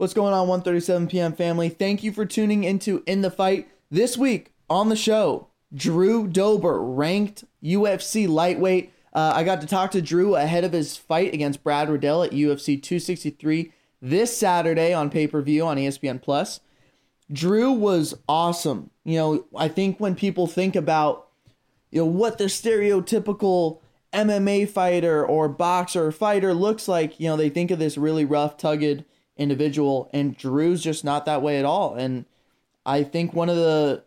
What's going on, 1:37 p.m. family? Thank you for tuning into In the Fight this week on the show. Drew Dober, ranked UFC lightweight. Uh, I got to talk to Drew ahead of his fight against Brad Riddell at UFC 263 this Saturday on pay per view on ESPN Plus. Drew was awesome. You know, I think when people think about you know what the stereotypical MMA fighter or boxer or fighter looks like, you know, they think of this really rough, tugged individual, and Drew's just not that way at all. And I think one of the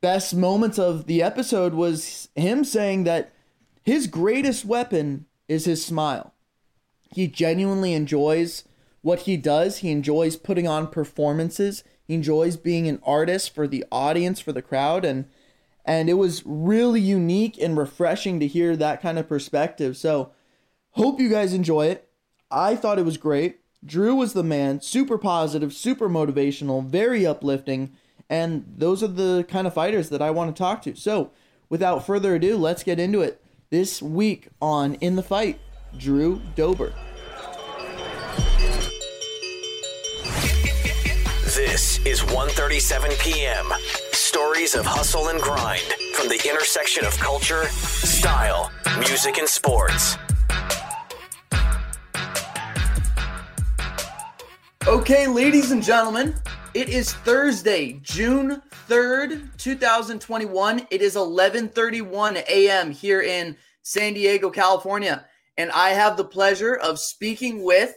best moments of the episode was him saying that his greatest weapon is his smile. He genuinely enjoys what he does. He enjoys putting on performances. He enjoys being an artist for the audience, for the crowd, and and it was really unique and refreshing to hear that kind of perspective. So, hope you guys enjoy it. I thought it was great. Drew was the man, super positive, super motivational, very uplifting, and those are the kind of fighters that I want to talk to. So, without further ado, let's get into it. This week on In the Fight, Drew Dober. This is 1:37 p.m. Stories of hustle and grind from the intersection of culture, style, music and sports. Okay, ladies and gentlemen, it is Thursday, June 3rd, 2021. It is 11:31 a.m. here in San Diego, California, and I have the pleasure of speaking with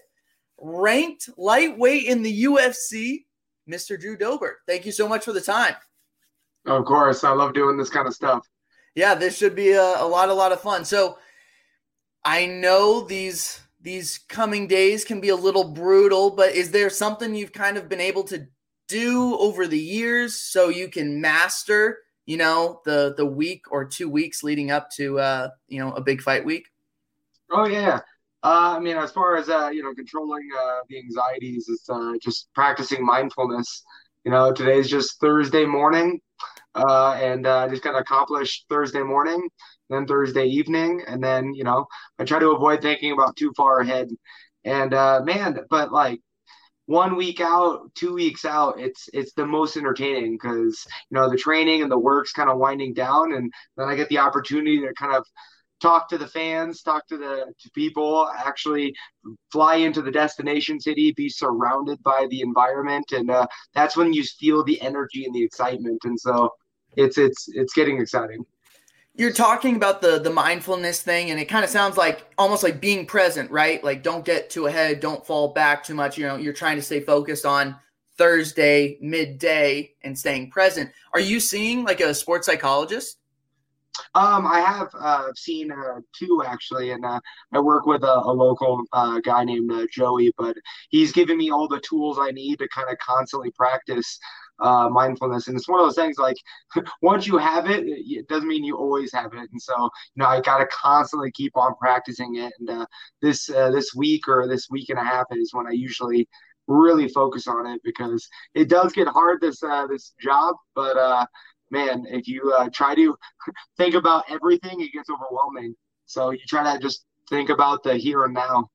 ranked lightweight in the UFC, Mr. Drew Dober. Thank you so much for the time. Of course, I love doing this kind of stuff. Yeah, this should be a, a lot, a lot of fun. So, I know these these coming days can be a little brutal, but is there something you've kind of been able to do over the years so you can master, you know, the the week or two weeks leading up to uh, you know, a big fight week? Oh yeah. Uh, I mean, as far as uh, you know, controlling uh, the anxieties, is uh, just practicing mindfulness. You know, today's just Thursday morning, uh, and uh, just got to accomplish Thursday morning, then Thursday evening, and then you know, I try to avoid thinking about too far ahead. And uh, man, but like one week out, two weeks out, it's it's the most entertaining because you know the training and the work's kind of winding down, and then I get the opportunity to kind of talk to the fans, talk to the to people, actually fly into the destination city, be surrounded by the environment, and uh, that's when you feel the energy and the excitement. And so it's it's it's getting exciting. You're talking about the the mindfulness thing, and it kind of sounds like almost like being present, right? Like don't get too ahead, don't fall back too much. You know, you're trying to stay focused on Thursday midday and staying present. Are you seeing like a sports psychologist? Um, I have uh, seen uh, two actually, and uh, I work with a, a local uh, guy named uh, Joey. But he's given me all the tools I need to kind of constantly practice uh, mindfulness. And it's one of those things like once you have it, it doesn't mean you always have it. And so you know, I got to constantly keep on practicing it. And uh, this uh, this week or this week and a half is when I usually really focus on it because it does get hard this this job, but man, if you uh, try to think about everything, it gets overwhelming. So you try to just think about the here and now.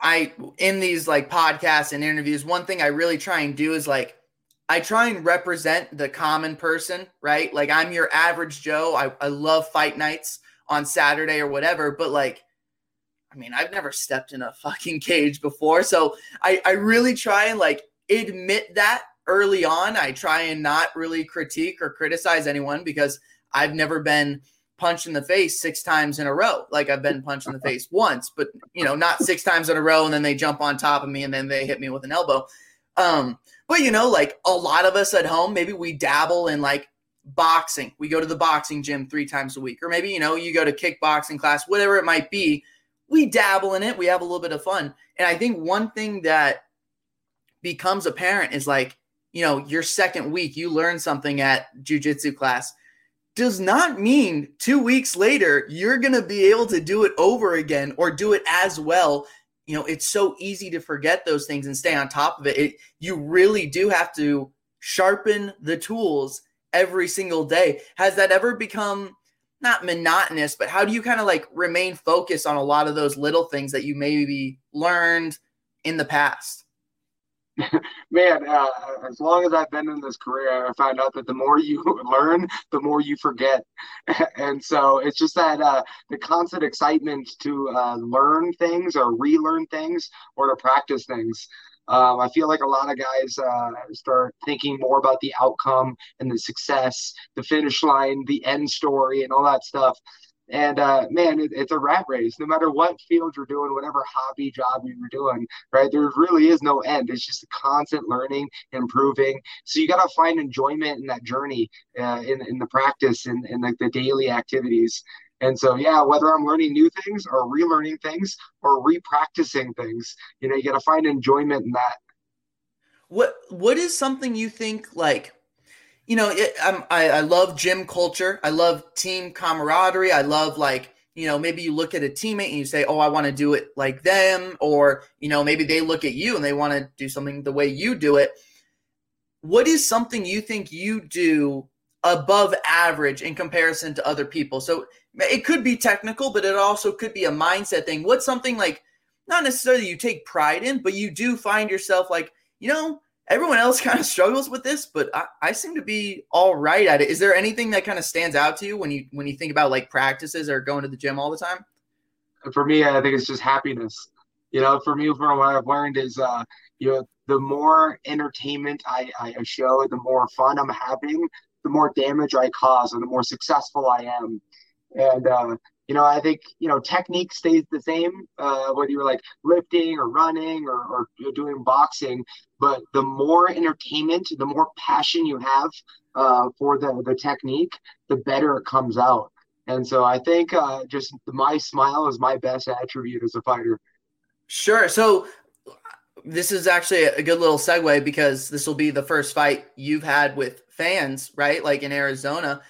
I in these like podcasts and interviews, one thing I really try and do is like I try and represent the common person, right? Like I'm your average Joe. I, I love fight nights on Saturday or whatever, but like I mean, I've never stepped in a fucking cage before. So I, I really try and like admit that early on, I try and not really critique or criticize anyone because I've never been punched in the face six times in a row. Like I've been punched in the face once, but you know, not six times in a row and then they jump on top of me and then they hit me with an elbow. Um, but you know, like a lot of us at home, maybe we dabble in like boxing. We go to the boxing gym three times a week, or maybe you know, you go to kickboxing class, whatever it might be. We dabble in it. We have a little bit of fun. And I think one thing that becomes apparent is like you know, your second week, you learn something at jujitsu class does not mean two weeks later you're going to be able to do it over again or do it as well. You know, it's so easy to forget those things and stay on top of it. it you really do have to sharpen the tools every single day. Has that ever become not monotonous, but how do you kind of like remain focused on a lot of those little things that you maybe learned in the past? man, uh, as long as I've been in this career, I found out that the more you learn, the more you forget. and so it's just that uh, the constant excitement to uh, learn things or relearn things or to practice things. Um, I feel like a lot of guys uh, start thinking more about the outcome and the success, the finish line, the end story, and all that stuff. And uh, man, it, it's a rat race. No matter what field you're doing, whatever hobby job you're doing, right? There really is no end. It's just constant learning, improving. So you got to find enjoyment in that journey, uh, in in the practice and in, in like the daily activities. And so, yeah, whether I'm learning new things or relearning things or repracticing things, you know, you got to find enjoyment in that. What What is something you think like? You know, it, I, I love gym culture. I love team camaraderie. I love like, you know, maybe you look at a teammate and you say, oh, I want to do it like them. Or, you know, maybe they look at you and they want to do something the way you do it. What is something you think you do above average in comparison to other people? So it could be technical, but it also could be a mindset thing. What's something like, not necessarily you take pride in, but you do find yourself like, you know, everyone else kind of struggles with this, but I, I, seem to be all right at it. Is there anything that kind of stands out to you when you when you think about like practices or going to the gym all the time? For me, I think it's just happiness. You know, for me, from what I've learned is, uh, you know, the more entertainment I, I show, the more fun I'm having, the more damage I cause, and the more successful I am. And uh, you know, I think you know technique stays the same uh, whether you're like lifting or running or, or doing boxing. But the more entertainment, the more passion you have uh, for the the technique, the better it comes out. And so I think uh, just my smile is my best attribute as a fighter. Sure. So this is actually a good little segue because this will be the first fight you've had with fans, right? Like in Arizona.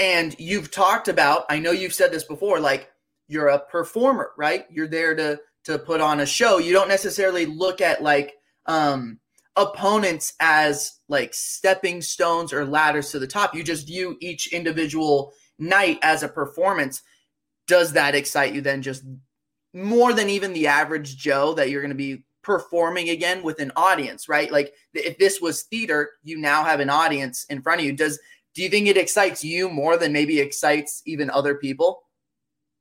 And you've talked about, I know you've said this before, like you're a performer, right? You're there to to put on a show. You don't necessarily look at like um opponents as like stepping stones or ladders to the top. You just view each individual night as a performance. Does that excite you then just more than even the average Joe that you're going to be performing again with an audience, right? Like if this was theater, you now have an audience in front of you. Does do you think it excites you more than maybe excites even other people?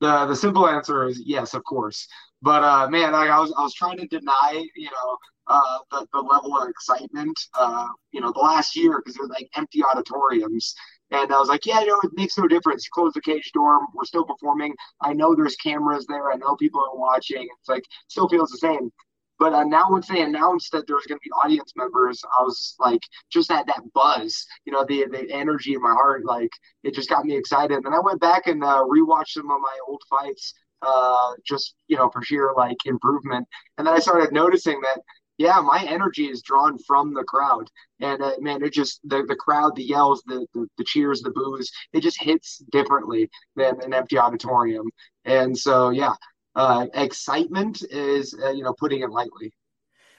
The the simple answer is yes, of course. But uh, man, I, I was I was trying to deny, you know, uh, the, the level of excitement, uh, you know, the last year because they're like empty auditoriums. And I was like, yeah, you know, it makes no difference. You close the cage door, we're still performing. I know there's cameras there. I know people are watching. It's like still feels the same. But uh, now once they announced that there was going to be audience members, I was like, just had that buzz, you know, the the energy in my heart, like it just got me excited. And then I went back and uh, rewatched some of my old fights, uh, just you know, for sheer like improvement. And then I started noticing that yeah, my energy is drawn from the crowd. And uh, man, it just the, the crowd, the yells, the, the, the cheers, the boos, it just hits differently than an empty auditorium. And so yeah, uh, excitement is uh, you know putting it lightly.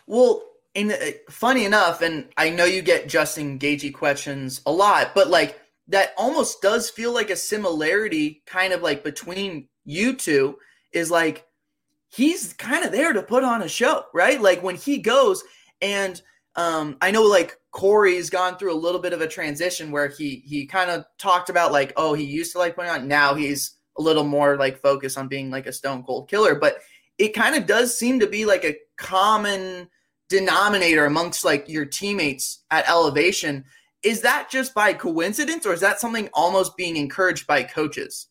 Well, and uh, funny enough, and I know you get Justin Gaethje questions a lot, but like that almost does feel like a similarity, kind of like between you two, is like he's kind of there to put on a show, right? Like when he goes and um, I know like Corey's gone through a little bit of a transition where he he kind of talked about like, oh, he used to like putting on, now he's a little more like focus on being like a stone cold killer. But it kind of does seem to be like a common denominator amongst like your teammates at elevation. Is that just by coincidence or is that something almost being encouraged by coaches?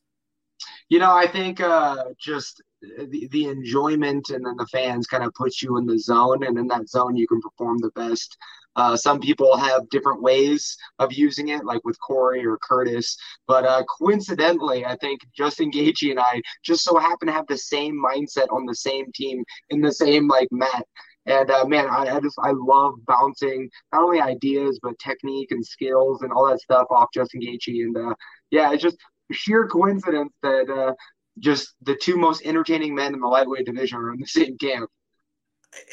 You know, I think uh, just the, the enjoyment and then the fans kind of puts you in the zone, and in that zone, you can perform the best. Uh, some people have different ways of using it, like with Corey or Curtis. But uh, coincidentally, I think Justin Gaethje and I just so happen to have the same mindset on the same team in the same like mat. And uh, man, I, I, just I love bouncing not only ideas but technique and skills and all that stuff off Justin Gaethje. And uh, yeah, it's just sheer coincidence that uh, just the two most entertaining men in the lightweight division are in the same camp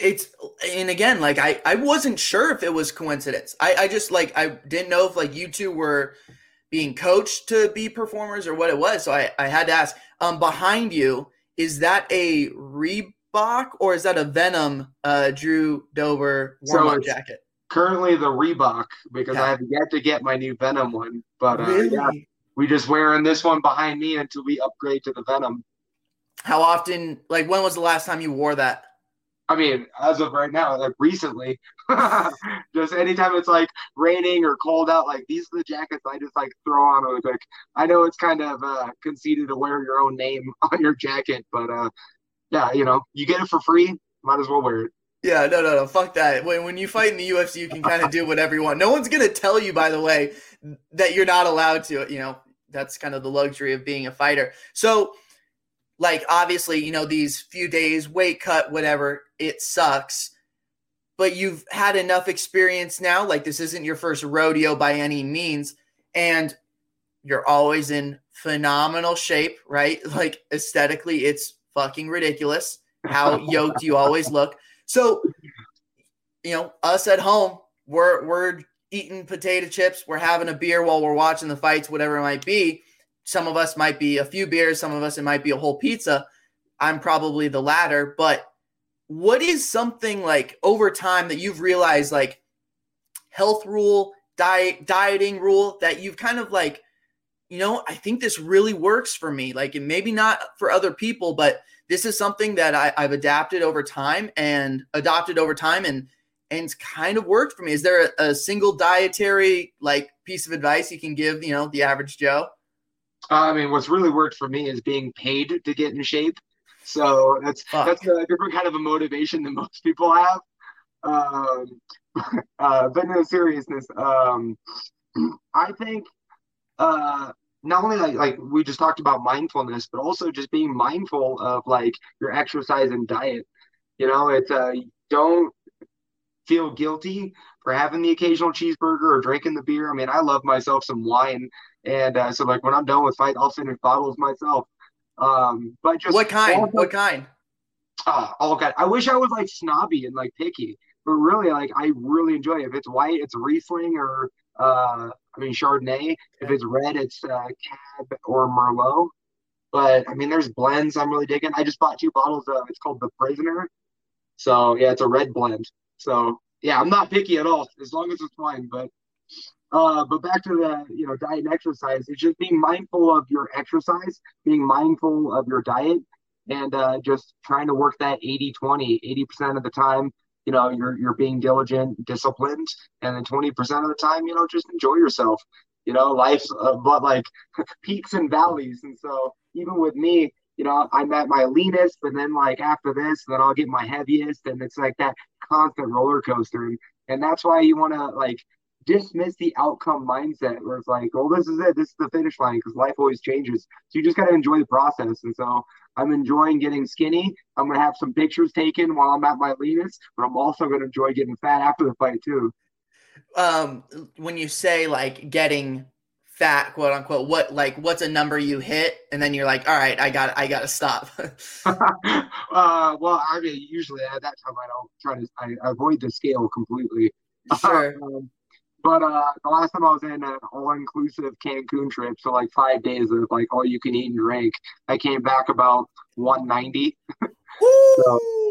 it's and again like i i wasn't sure if it was coincidence i i just like i didn't know if like you two were being coached to be performers or what it was so i i had to ask um behind you is that a reebok or is that a Venom uh, Drew Dober warm up so jacket? Currently the Reebok because yeah. I have yet to get my new Venom one. But uh, really? yeah, we just wearing this one behind me until we upgrade to the Venom. How often? Like, when was the last time you wore that? I mean, as of right now, like recently, just anytime it's like raining or cold out, like these are the jackets I just like throw on quick. I know it's kind of uh, conceited to wear your own name on your jacket, but uh, yeah, you know, you get it for free, might as well wear it. Yeah, no, no, no, fuck that. When when you fight in the UFC, you can kind of do whatever you want. No one's gonna tell you, by the way, that you're not allowed to. You know, that's kind of the luxury of being a fighter. So like obviously, you know, these few days, weight cut, whatever, it sucks. But you've had enough experience now. Like this isn't your first rodeo by any means. And you're always in phenomenal shape, right? Like aesthetically, it's fucking ridiculous how yoked you always look. So, you know, us at home, we're we're eating potato chips, we're having a beer while we're watching the fights, whatever it might be. Some of us might be a few beers, some of us it might be a whole pizza. I'm probably the latter, but what is something like over time that you've realized like health rule, diet dieting rule that you've kind of like you know, I think this really works for me. Like, and maybe not for other people, but this is something that I, have adapted over time and adopted over time and and it's kind of worked for me. Is there a, a, single dietary like piece of advice you can give, you know, the average Joe? I mean, what's really worked for me is being paid to get in shape. So that's Fuck. that's a different kind of a motivation than most people have. Um, uh, but no seriousness, um, I think uh, not only like like we just talked about mindfulness, but also just being mindful of like your exercise and diet. You know, it's uh, don't feel guilty for having the occasional cheeseburger or drinking the beer. I mean, I love myself some wine, and uh, so like when I'm done with fight, I'll finish bottles myself. Um, but just what kind? What kind? Uh, all kind. I wish I was like snobby and like picky, but really, like I really enjoy it. If it's white, it's Riesling or uh, I mean Chardonnay. If it's red, it's uh, Cab or Merlot. But I mean, there's blends I'm really digging. I just bought two bottles of. It's called the Prisoner. So yeah, it's a red blend. So yeah, I'm not picky at all as long as it's wine. But uh, but back to the you know diet and exercise. It's just being mindful of your exercise, being mindful of your diet, and uh, just trying to work that 80 20 80% of the time you know you're you're being diligent disciplined and then 20% of the time you know just enjoy yourself you know life's uh, but like peaks and valleys and so even with me you know i'm at my leanest but then like after this then i'll get my heaviest and it's like that constant roller coaster and, that's why you want to like dismiss the outcome mindset where it's like, oh, this is it, this is the finish line because life always changes. So you just got to enjoy the process. And so I'm enjoying getting skinny. I'm going to have some pictures taken while I'm at my leanest, but I'm also going to enjoy getting fat after the fight too. Um, when you say like getting fat, quote unquote, what like what's a number you hit, and then you're like, all right, I got, I got to stop. uh, well, I mean, usually at that time I don't try to, I avoid the scale completely. Sure. Um, but uh, the last time I was in an all-inclusive Cancun trip, so like five days of like all you can eat and drink, I came back about 190. so,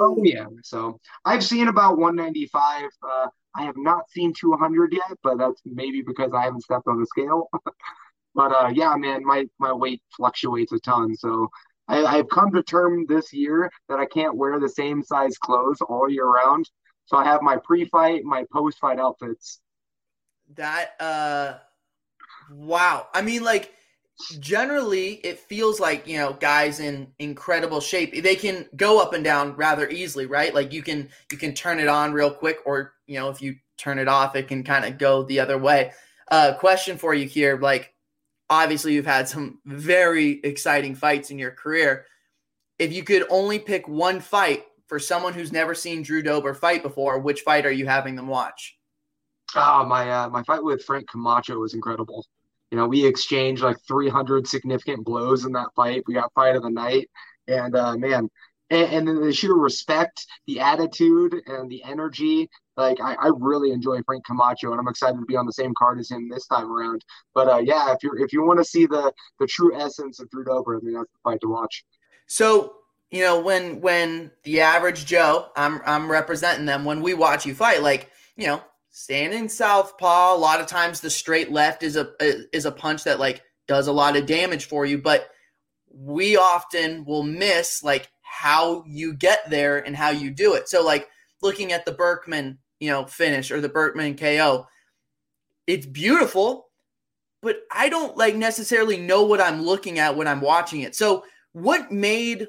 oh yeah. So I've seen about 195. Uh, I have not seen 200 yet, but that's maybe because I haven't stepped on the scale. but uh, yeah, man, my my weight fluctuates a ton. So I, I've come to term this year that I can't wear the same size clothes all year round. So I have my pre-fight, my post-fight outfits that uh wow. I mean like generally it feels like, you know, guys in incredible shape, they can go up and down rather easily, right? Like you can you can turn it on real quick or, you know, if you turn it off, it can kind of go the other way. Uh question for you here, like obviously you've had some very exciting fights in your career. If you could only pick one fight for someone who's never seen Drew Dober fight before, which fight are you having them watch? Oh, my uh, my fight with Frank Camacho was incredible. You know, we exchanged like 300 significant blows in that fight. We got fight of the night, and uh, man, and, and the sheer respect, the attitude, and the energy. Like I, I really enjoy Frank Camacho, and I'm excited to be on the same card as him this time around. But uh, yeah, if you're if you want to see the the true essence of Drew Dober, I mean that's the fight to watch. So you know, when when the average Joe, I'm I'm representing them when we watch you fight, like, you know, standing southpaw, a lot of times the straight left is a is a punch that like does a lot of damage for you, but we often will miss like how you get there and how you do it. So like looking at the Burkman, you know, finish or the Burkman KO, it's beautiful, but I don't like necessarily know what I'm looking at when I'm watching it. So what made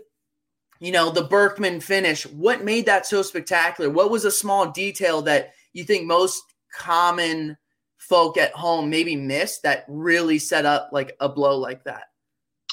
you know the Burkman finish? What made that so spectacular? What was a small detail that you think most common folk at home maybe missed that really set up like a blow like that?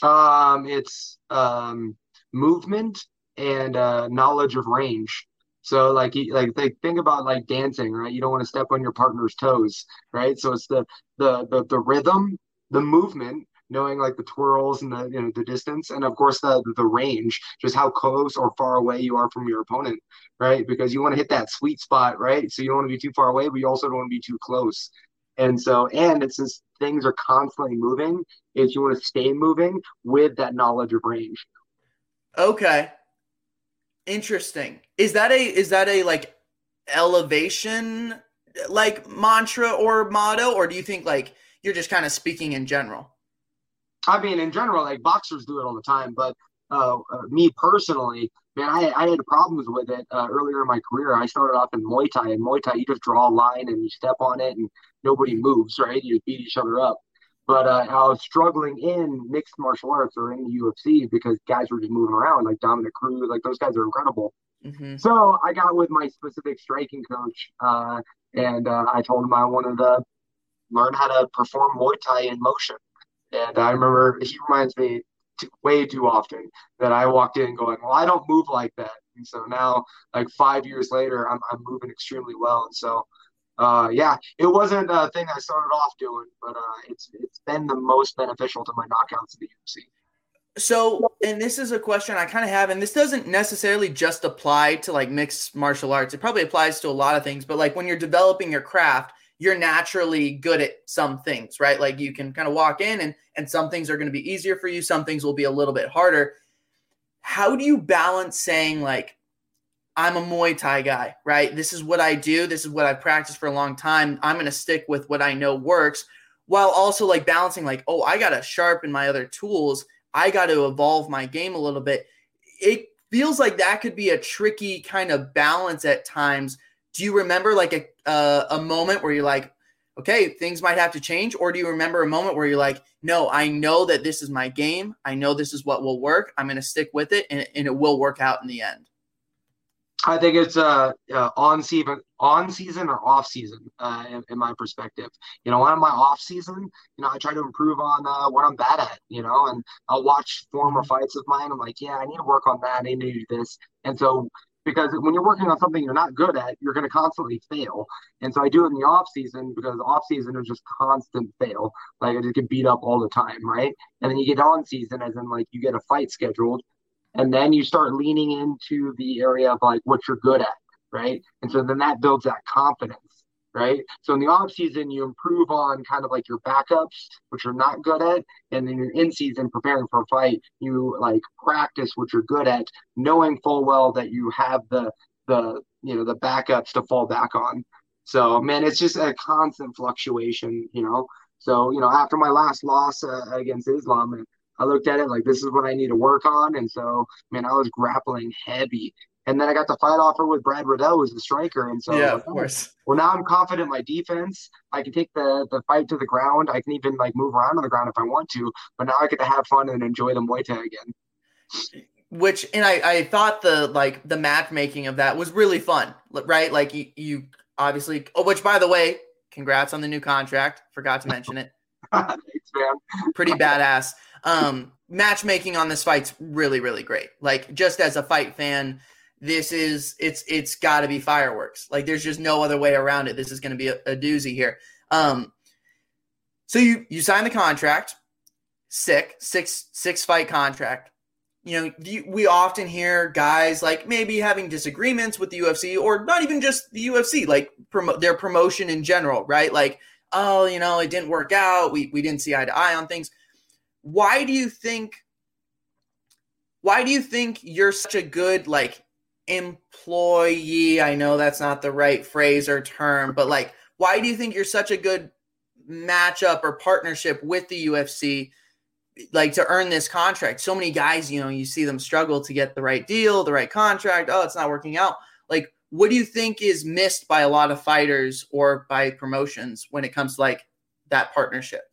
Um, it's um, movement and uh, knowledge of range. So like like like think about like dancing, right? You don't want to step on your partner's toes, right? So it's the the the, the rhythm, the movement, knowing like the twirls and the you know the distance, and of course the the range, just how close or far away you are from your opponent, right? Because you want to hit that sweet spot, right? So you don't want to be too far away, but you also don't want to be too close. And so, and it's since things are constantly moving, is you want to stay moving with that knowledge of range. Okay. Interesting. Is that a is that a like elevation like mantra or motto, or do you think like you're just kind of speaking in general? I mean, in general, like boxers do it all the time, but uh, uh, me personally, man, I, I had problems with it uh, earlier in my career. I started off in Muay Thai, and Muay Thai, you just draw a line and you step on it, and nobody moves, right? You beat each other up. But uh, I was struggling in mixed martial arts or in the UFC because guys were just moving around, like Dominick Cruz, like those guys are incredible. Mm-hmm. So I got with my specific striking coach, uh, and uh, I told him I wanted to learn how to perform Muay Thai in motion. And I remember he reminds me way too often that I walked in going, well, I don't move like that. And so now, like five years later, I'm, I'm moving extremely well. And so, uh, yeah, it wasn't a thing I started off doing, but uh, it's it's been the most beneficial to my knockouts in the UFC. So, and this is a question I kind of have, and this doesn't necessarily just apply to like mixed martial arts. It probably applies to a lot of things, but like when you're developing your craft, you're naturally good at some things, right? Like you can kind of walk in and and some things are going to be easier for you, some things will be a little bit harder. How do you balance saying like I'm a Muay Thai guy, right? This is what I do, this is what I've practiced for a long time. I'm going to stick with what I know works while also like balancing like, "Oh, I got to sharpen my other tools. I got to evolve my game a little bit." It feels like that could be a tricky kind of balance at times do you remember like a uh, a moment where you're like okay things might have to change or do you remember a moment where you're like no i know that this is my game. I know this is what will work. I'm going to stick with it and, and, it will work out in the end i think it's uh, uh on season on season or off season uh, in, in, my perspective. You know when i'm my off season you know i try to improve on uh, what i'm bad at you know and i'll watch former fights of mine. I'm like yeah i need to work on that. I need to do this. And so because when you're working on something you're not good at, you're going to constantly fail. And so I do it in the off season because off season is just constant fail. Like I just get beat up all the time, right? And then you get on season, as in like you get a fight scheduled, and then you start leaning into the area of like what you're good at, right? And so then that builds that confidence right? So in the off season, you improve on kind of like your backups, which you're not good at, and then you're in season preparing for a fight. You like practice what you're good at, knowing full well that you have the the you know the backups to fall back on. So man, it's just a constant fluctuation, you know. So you know, after my last loss uh, against Islam, I looked at it like this is what I need to work on, and so man, I was grappling heavy and then I got the fight offer with Brad Riddell, who's the striker. And so, yeah, of course. Well, now I'm confident in my defense. I can take the the fight to the ground. I can even like move around on the ground if I want to. But now I get to have fun and enjoy the Muay Thai again. Which and I I thought the like the matchmaking of that was really fun, right? Like you you obviously. Oh, which by the way, congrats on the new contract. Forgot to mention it. Thanks, man. Pretty badass. Um, matchmaking on this fight's really really great. Like just as a fight fan this is it's it's got to be fireworks. Like there's just no other way around it. This is going to be a, a, doozy here. Um, so you you sign the contract, sick six six fight contract. You know, we often hear guys like maybe having disagreements with the UFC or not even just the UFC, like promo- their promotion in general, right? Like, oh, you know, it didn't work out. We we didn't see eye to eye on things. Why do you think why do you think you're such a good like employee? I know that's not the right phrase or term, but like, why do you think you're such a good matchup or partnership with the UFC? Like to earn this contract, so many guys, you know, you see them struggle to get the right deal, the right contract. Oh, it's not working out. Like, what do you think is missed by a lot of fighters or by promotions when it comes to like that partnership?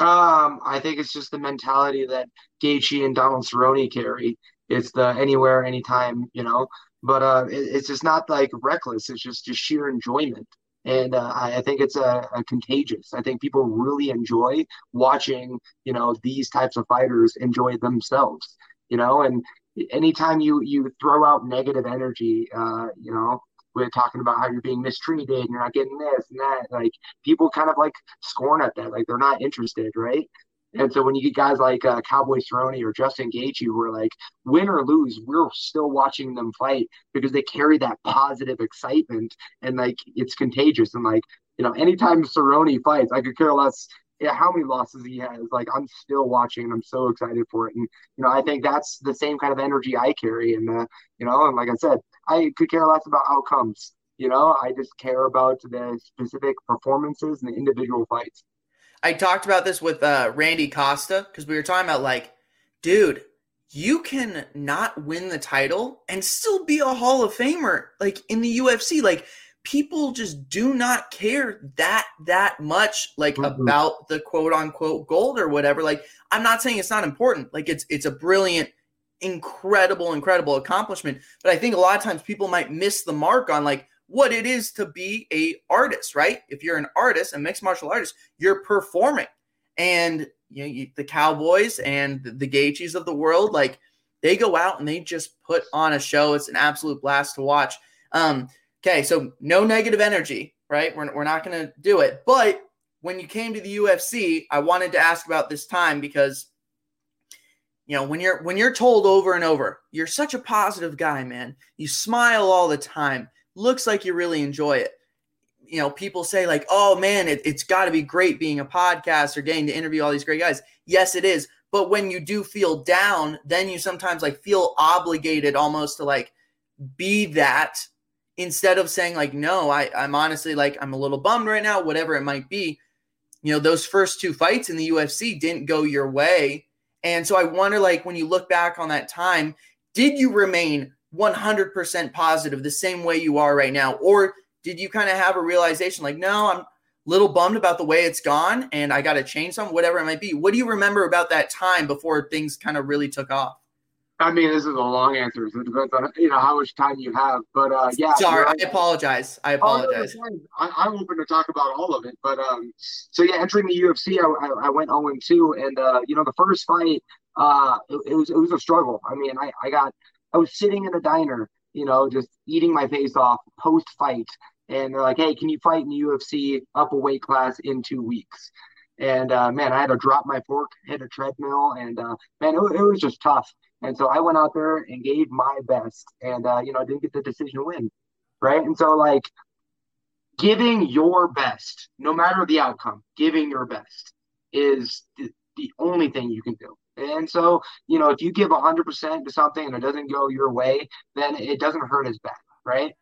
Um, I think it's just the mentality that Gaethje and Donald Cerrone carry. It's the anywhere, anytime, you know. But uh, it, it's just not like reckless. It's just just sheer enjoyment, and uh, I, I, think it's a, a, contagious. I think people really enjoy watching, you know, these types of fighters enjoy themselves, you know. And anytime you you throw out negative energy, uh, you know, we're talking about how you're being mistreated and you're not getting this and that. Like people kind of like scorn at that, like they're not interested, right? And so when you get guys like uh, Cowboy Cerrone or Justin Gaethje who are like, win or lose, we're still watching them fight because they carry that positive excitement and like it's contagious. And like, you know, anytime Cerrone fights, I could care less yeah, how many losses he has. Like I'm still watching and I'm so excited for it. And you know, I think that's the same kind of energy I carry. And uh, you know, and like I said, I could care less about outcomes. You know, I just care about the specific performances and the individual fights. I talked about this with uh, Randy Costa because we were talking about like, dude, you can not win the title and still be a Hall of Famer, like in the UFC. Like people just do not care that that much like mm-hmm. about the quote unquote gold or whatever like i'm not saying it's not important like it's it's a brilliant incredible incredible accomplishment but i think a lot of times people might miss the mark on like what it is to be a artist right if you're an artist a mixed martial artist you're performing and you know you, the cowboys and the, the of the world like they go out and they just put on a show it's an absolute blast to watch um Okay, so no negative energy, right? We're, we're not going to do it. But when you came to the UFC, I wanted to ask about this time because you know, when you're when you're told over and over, you're such a positive guy, man. You smile all the time. Looks like you really enjoy it. You know, people say like, "Oh man, it, it's got to be great being a podcast or getting to interview all these great guys." Yes, it is. But when you do feel down, then you sometimes like feel obligated almost to like be that instead of saying like no I, i'm honestly like i'm a little bummed right now whatever it might be you know those first two fights in the ufc didn't go your way and so i wonder like when you look back on that time did you remain 100% positive the same way you are right now or did you kind of have a realization like no i'm a little bummed about the way it's gone and i got to change something whatever it might be what do you remember about that time before things kind of really took off I mean, this is a long answer, so it depends on you know how much time you have. But uh, yeah, sorry. I apologize. I apologize. I, am open to talk about all of it, but um, so yeah, entering the UFC, I, I, went 0 2, and uh, you know, the first fight, uh, it, it, was it was a struggle. I mean, I I got I was sitting in a diner, you know, just eating my face off post fight, and they're like, hey, can you fight in the UFC up a weight class in two weeks? And uh, man, I had to drop my fork, hit a treadmill, and uh, man, it, it was just tough. And so I went out there and gave my best, and uh, you know, I didn't get the decision win, right? And so like giving your best, no matter the outcome, giving your best is the, the only thing you can do. And so, you know, if you give 100% to something and it doesn't go your way, then it doesn't hurt as bad, right?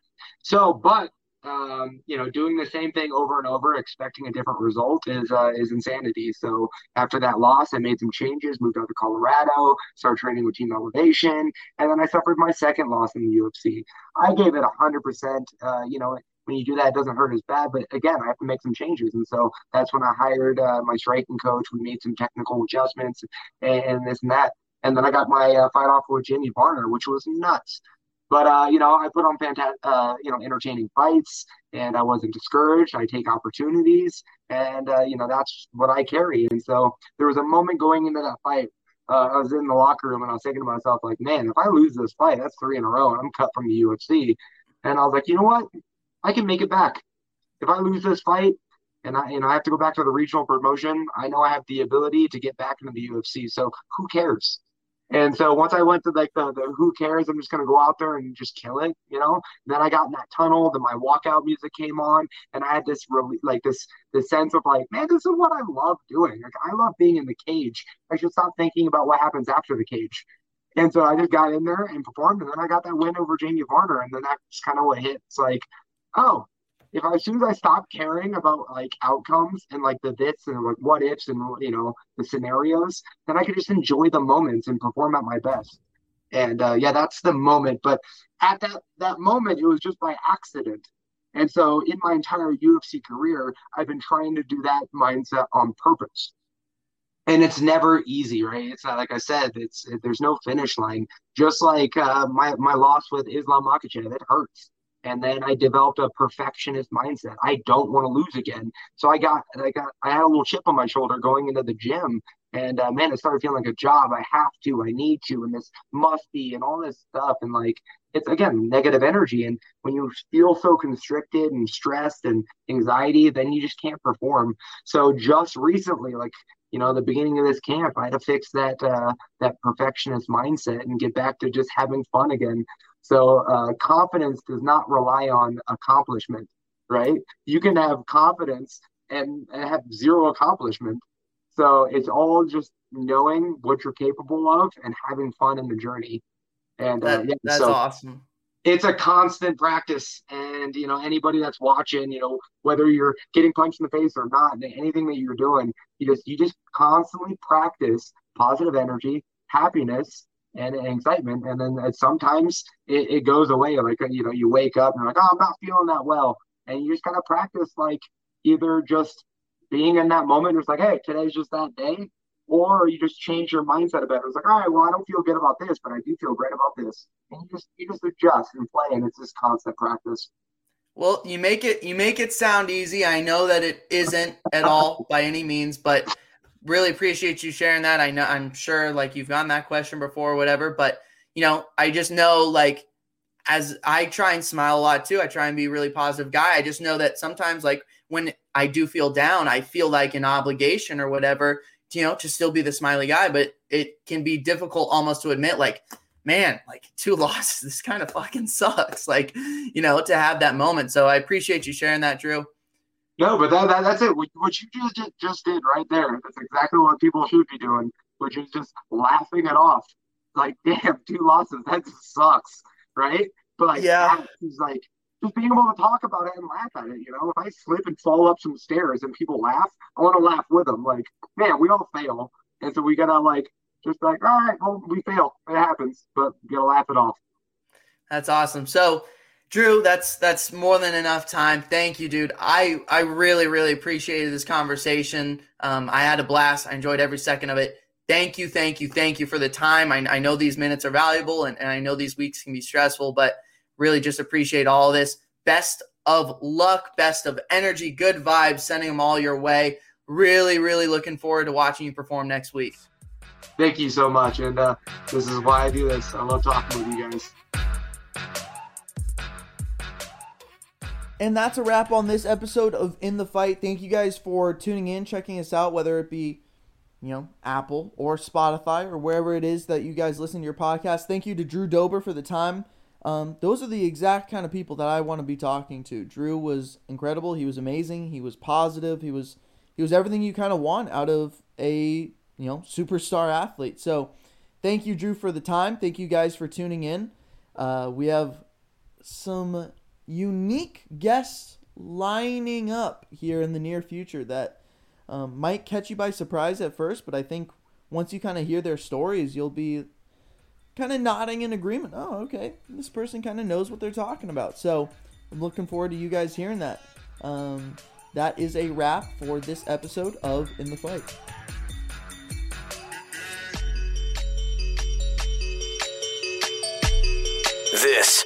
So, but um, you know, doing the same thing over and over, expecting a different result is uh, is insanity. So after that loss, I made some changes, moved out to Colorado, started training with Team Elevation, and then I suffered my second loss in the UFC. I gave it hundred uh, percent. You know, when you do that, it doesn't hurt as bad. But again, I have to make some changes, and so that's when I hired uh, my striking coach. We made some technical adjustments and, and this and that. And then I got my uh, fight off with Jimmy Varner, which was nuts. But uh, you know, I put on fantastic, uh, you know, entertaining fights, and I wasn't discouraged. I take opportunities, and uh, you know, that's what I carry. And so there was a moment going into that fight. Uh, I was in the locker room and I was thinking to myself, like, man, if I lose this fight, that's three in a row, and I'm cut from the UFC. And I was like, you know what? I can make it back. If I lose this fight, and I, know, I have to go back to the regional promotion. I know I have the ability to get back into the UFC. So who cares? And so once I went to like the, the who cares, I'm just gonna go out there and just kill it, you know. And then I got in that tunnel, then my walkout music came on, and I had this really like this this sense of like, man, this is what I love doing. Like I love being in the cage. I should stop thinking about what happens after the cage. And so I just got in there and performed, and then I got that win over Jamie Varner, and then that's kind of what hit. It's like, oh, if I, as soon as I stop caring about like outcomes and like the this and like what ifs and you know the scenarios, then I could just enjoy the moments and perform at my best. And uh, yeah, that's the moment. But at that that moment, it was just by accident. And so in my entire UFC career, I've been trying to do that mindset on purpose. And it's never easy, right? It's not like I said, it's there's no finish line. Just like uh, my my loss with Islam Makhachev, it hurts and then I developed a perfectionist mindset. I don't want to lose again. So I got, I got, I had a little chip on my shoulder going into the gym, and uh, man, it started feeling like a job. I have to, I need to, and this must be, and all this stuff, and like it's again negative energy. And when you feel so constricted and stressed and anxiety, then you just can't perform. So just recently, like you know, the beginning of this camp, I had to fix that uh, that perfectionist mindset and get back to just having fun again. So uh, confidence does not rely on accomplishment, right? You can have confidence and, and have zero accomplishment. So it's all just knowing what you're capable of and having fun in the journey. And uh, yeah, that's so awesome. It's a constant practice, and you know anybody that's watching, you know whether you're getting punched in the face or not, anything that you're doing, you just you just constantly practice positive energy, happiness, and excitement. And then uh, sometimes it, it, goes away. Like, you know, you wake up and you're like, oh, I'm not feeling that well. And you just kind of practice like either just being in that moment. It's like, hey, today's just that day. Or you just change your mindset a bit. It's like, all right, well, I don't feel good about this, but I do feel great about this. And you just you just adjust and play, and it's just constant practice. Well, you make it you make it sound easy. I know that it isn't at all by any means, but really appreciate you sharing that. I know I'm sure like you've gotten that question before or whatever, but you know, I just know like as I try and smile a lot too, I try and be a really positive guy. I just know that sometimes like when I do feel down, I feel like an obligation or whatever, to, you know, to still be the smiley guy, but it can be difficult almost to admit like man, like two losses, this kind of fucking sucks. Like, you know, to have that moment. So I appreciate you sharing that, Drew. No, but that, that that's it. What, you just just did right there. That's exactly what people should be doing, which is just laughing it off. Like, damn, two losses. That sucks, right? But like, yeah, he's like just being able to talk about it and laugh at it. You know, if I slip and fall up some stairs and people laugh, I want to laugh with them. Like, man, we all fail, and so we gotta like just like, all right, well, we fail. It happens, but you gotta laugh it off. That's awesome. So Drew, that's that's more than enough time. Thank you, dude. I I really really appreciated this conversation. Um, I had a blast. I enjoyed every second of it. Thank you, thank you, thank you for the time. I, I know these minutes are valuable, and, and I know these weeks can be stressful, but really just appreciate all this. Best of luck, best of energy, good vibes, sending them all your way. Really, really looking forward to watching you perform next week. Thank you so much, and uh, this is why I do this. I love talking with you guys. And that's a wrap on this episode of In the Fight. Thank you guys for tuning in, checking us out, whether it be, you know, Apple or Spotify or wherever it is that you guys listen to your podcast. Thank you to Drew Dober for the time. Um, those are the exact kind of people that I want to be talking to. Drew was incredible. He was amazing. He was positive. He was he was everything you kind of want out of a you know superstar athlete. So, thank you, Drew, for the time. Thank you guys for tuning in. Uh, we have some unique guests lining up here in the near future that um, might catch you by surprise at first, but I think once you kind of hear their stories, you'll be kind of nodding in agreement. Oh, okay, this person kind of knows what they're talking about. So I'm looking forward to you guys hearing that. Um, that is a wrap for this episode of In the Fight. This